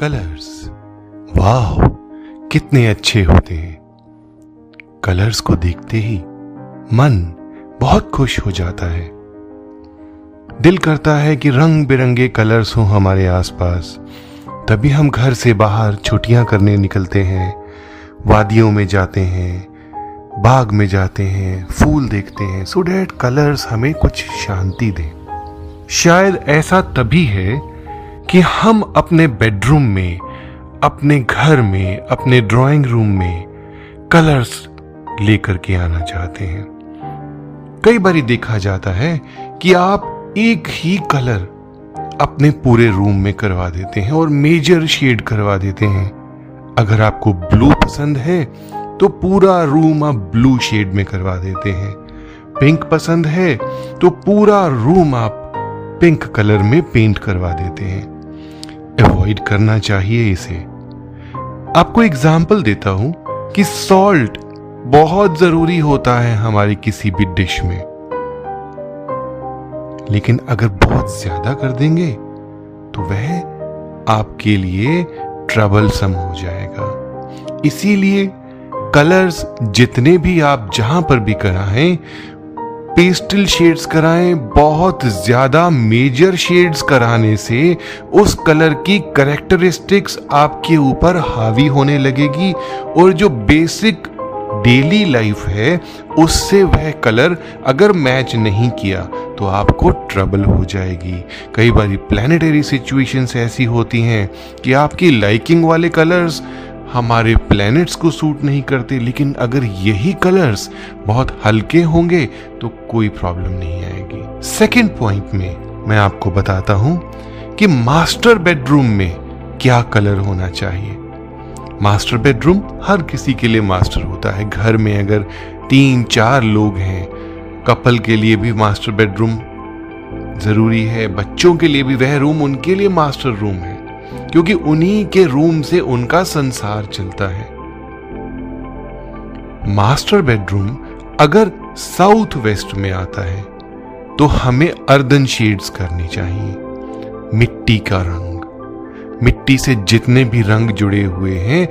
Colours. वाह कितने अच्छे होते हैं। कलर्स को देखते ही मन बहुत खुश हो जाता है। दिल करता है कि रंग बिरंगे कलर्स हों हमारे आसपास। तभी हम घर से बाहर छुट्टियाँ करने निकलते हैं, वादियों में जाते हैं, बाग में जाते हैं, फूल देखते हैं। सो डेट कलर्स हमें कुछ शांति दें। शायद ऐसा तभी है कि हम अपने बेडरूम में, अपने घर में, अपने ड्राइंग रूम में कलर्स लेकर के आना चाहते हैं। कई बार देखा जाता है कि आप एक ही कलर अपने पूरे रूम में करवा देते हैं और मेजर शेड करवा देते हैं। अगर आपको ब्लू पसंद है तो पूरा रूम आप ब्लू शेड में करवा देते हैं। पिंक पसंद है तो पूरा रूम आप पिंक कलर में पेंट करवा देते हैं। अवॉइड करना चाहिए इसे। आपको एग्ज़ाम्पल देता हूँ कि सॉल्ट बहुत ज़रूरी होता है हमारी किसी भी डिश में। लेकिन अगर बहुत ज़्यादा कर देंगे तो वह आपके लिए ट्रबलसम हो जाएगा। इसीलिए कलर्स जितने भी आप जहाँ पर भी कराएँ पेस्टल शेड्स कराएँ, बहुत ज़्यादा मेजर शेड्स कराने से उस कलर की करेक्टरिस्टिक्स आपके ऊपर हावी होने लगेगी और जो बेसिक डेली लाइफ है, उससे वह कलर अगर मैच नहीं किया तो आपको ट्रबल हो जाएगी। कई बार प्लानिटरी सिचुएशंस ऐसी होती हैं कि आपकी लाइकिंग वाले कलर्स हमारे प्लैनेट्स को सूट नहीं करते, लेकिन अगर यही कलर्स बहुत हल्के होंगे तो कोई प्रॉब्लम नहीं आएगी। सेकेंड पॉइंट में मैं आपको बताता हूँ कि मास्टर बेडरूम में क्या कलर होना चाहिए। मास्टर बेडरूम हर किसी के लिए मास्टर होता है। घर में अगर तीन, चार लोग हैं कपल के लिए भी मास्टर बेडरूम ज़रूरी है, बच्चों के लिए भी वह रूम उनके लिए मास्टर रूम है। क्योंकि उन्हीं के रूम से उनका संसार चलता है। मास्टर बेडरूम अगर साउथ वेस्ट में आता है तो हमें अर्दन शेड्स करनी चाहिए, मिट्टी का रंग। मिट्टी से जितने भी रंग जुड़े हुए हैं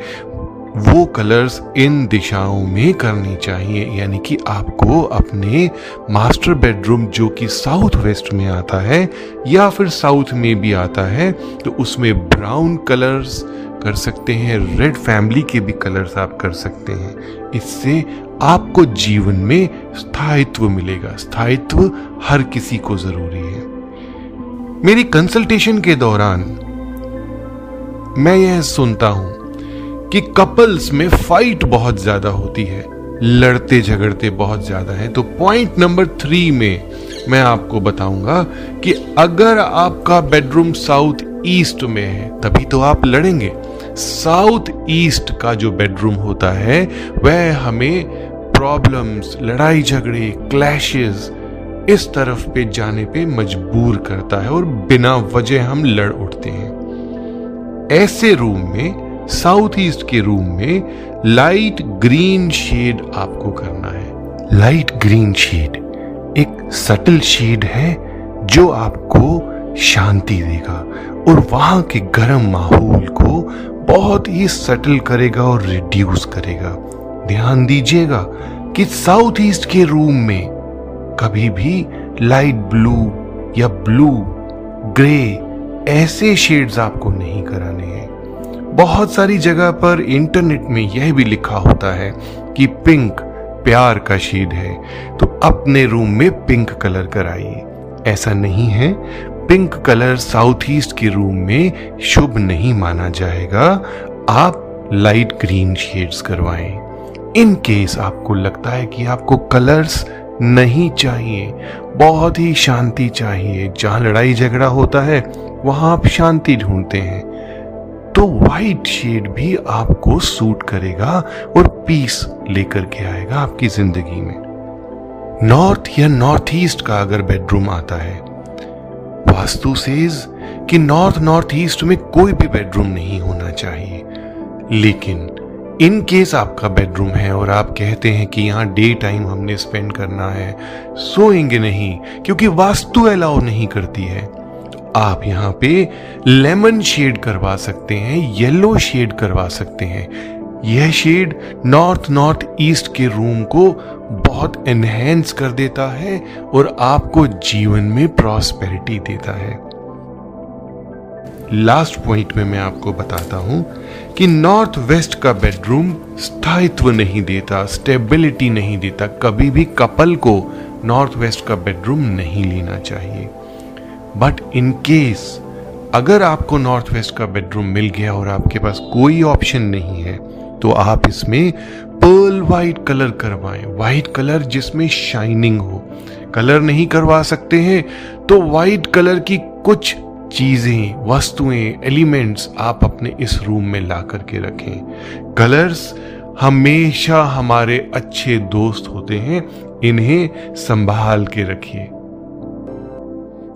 वो कलर्स इन दिशाओं में करनी चाहिए, यानी कि आपको अपने मास्टर बेडरूम जो कि साउथ वेस्ट में आता है, या फिर साउथ में भी आता है तो उसमें ब्राउन कलर्स कर सकते हैं रेड फैमिली के भी कलर्स आप कर सकते हैं। इससे आपको जीवन में स्थायित्व मिलेगा। स्थायित्व हर किसी को ज़रूरी है। मेरी कंसल्टेशन के दौरान मैं यह सुनता हूँ कि कपल्स में फाइट बहुत ज़्यादा होती है, लड़ते झगड़ते बहुत ज़्यादा है। तो पॉइंट नंबर थ्री में मैं आपको बताऊँगा कि अगर आपका बेडरूम साउथ ईस्ट में है, तभी तो आप लड़ेंगे। साउथ ईस्ट का जो बेडरूम होता है, वह हमें प्रॉब्लम्स लड़ाई झगड़े क्लैशेस इस तरफ़ पे जाने पे मजबूर करता है और बिना वजह हम लड़ उठते हैं। ऐसे रूम में साउथ ईस्ट के रूम में लाइट ग्रीन शेड आपको करना है। लाइट ग्रीन शेड एक सटल शेड है जो आपको शांति देगा और वहाँ के गर्म माहौल को बहुत ही सटल करेगा और रिड्यूस करेगा। ध्यान दीजिएगा कि साउथ ईस्ट के रूम में कभी भी लाइट ब्लू या ब्लू ग्रे ऐसे शेड्स आपको नहीं कराने हैं। बहुत सारी जगह पर इंटरनेट में यह भी लिखा होता है कि पिंक प्यार का शेड है। तो अपने रूम में पिंक कलर कराइए। ऐसा नहीं है। पिंक कलर साउथ ईस्ट के रूम में शुभ नहीं माना जाएगा। आप लाइट ग्रीन शेड्स करवाएँ। इन केस आपको लगता है कि आपको कलर्स नहीं चाहिए, बहुत ही शांति चाहिए। जहाँ लड़ाई झगड़ा होता है, वहाँ आप शांति ढूंढते हैं। तो व्हाइट शेड भी आपको सूट करेगा और पीस लेकर के आएगा आपकी ज़िंदगी में। नॉर्थ या नॉर्थ ईस्ट का अगर बेडरूम आता है, वास्तु सेज कि नॉर्थ नॉर्थ ईस्ट में कोई भी बेडरूम नहीं होना चाहिए। लेकिन इन केस आपका बेडरूम है और आप कहते हैं कि यहाँ डे टाइम हमने स्पेंड करना है, सोएँगे नहीं, क्योंकि वास्तु अलाउ नहीं करती है। आप यहाँ पे लेमन शेड करवा सकते हैं येलो शेड करवा सकते हैं। यह शेड नॉर्थ नॉर्थ ईस्ट के रूम को बहुत एनहेंस कर देता है और आपको जीवन में प्रॉस्पेरिटी देता है। लास्ट पॉइंट में मैं आपको बताता हूँ कि नॉर्थ वेस्ट का बेडरूम स्थायित्व नहीं देता स्टेबिलिटी नहीं देता। कभी भी कपल को नॉर्थ वेस्ट का बेडरूम नहीं लेना चाहिए। बट इन केस अगर आपको नॉर्थ वेस्ट का बेडरूम मिल गया और आपके पास कोई ऑप्शन नहीं है तो आप इसमें पर्ल वाइट कलर करवाएँ। वाइट कलर जिसमें शाइनिंग हो। कलर नहीं करवा सकते हैं तो वाइट कलर की कुछ चीज़ें, वस्तुएँ एलिमेंट्स आप अपने इस रूम में ला करके रखें। कलर्स हमेशा हमारे अच्छे दोस्त होते हैं, इन्हें संभाल के रखिए।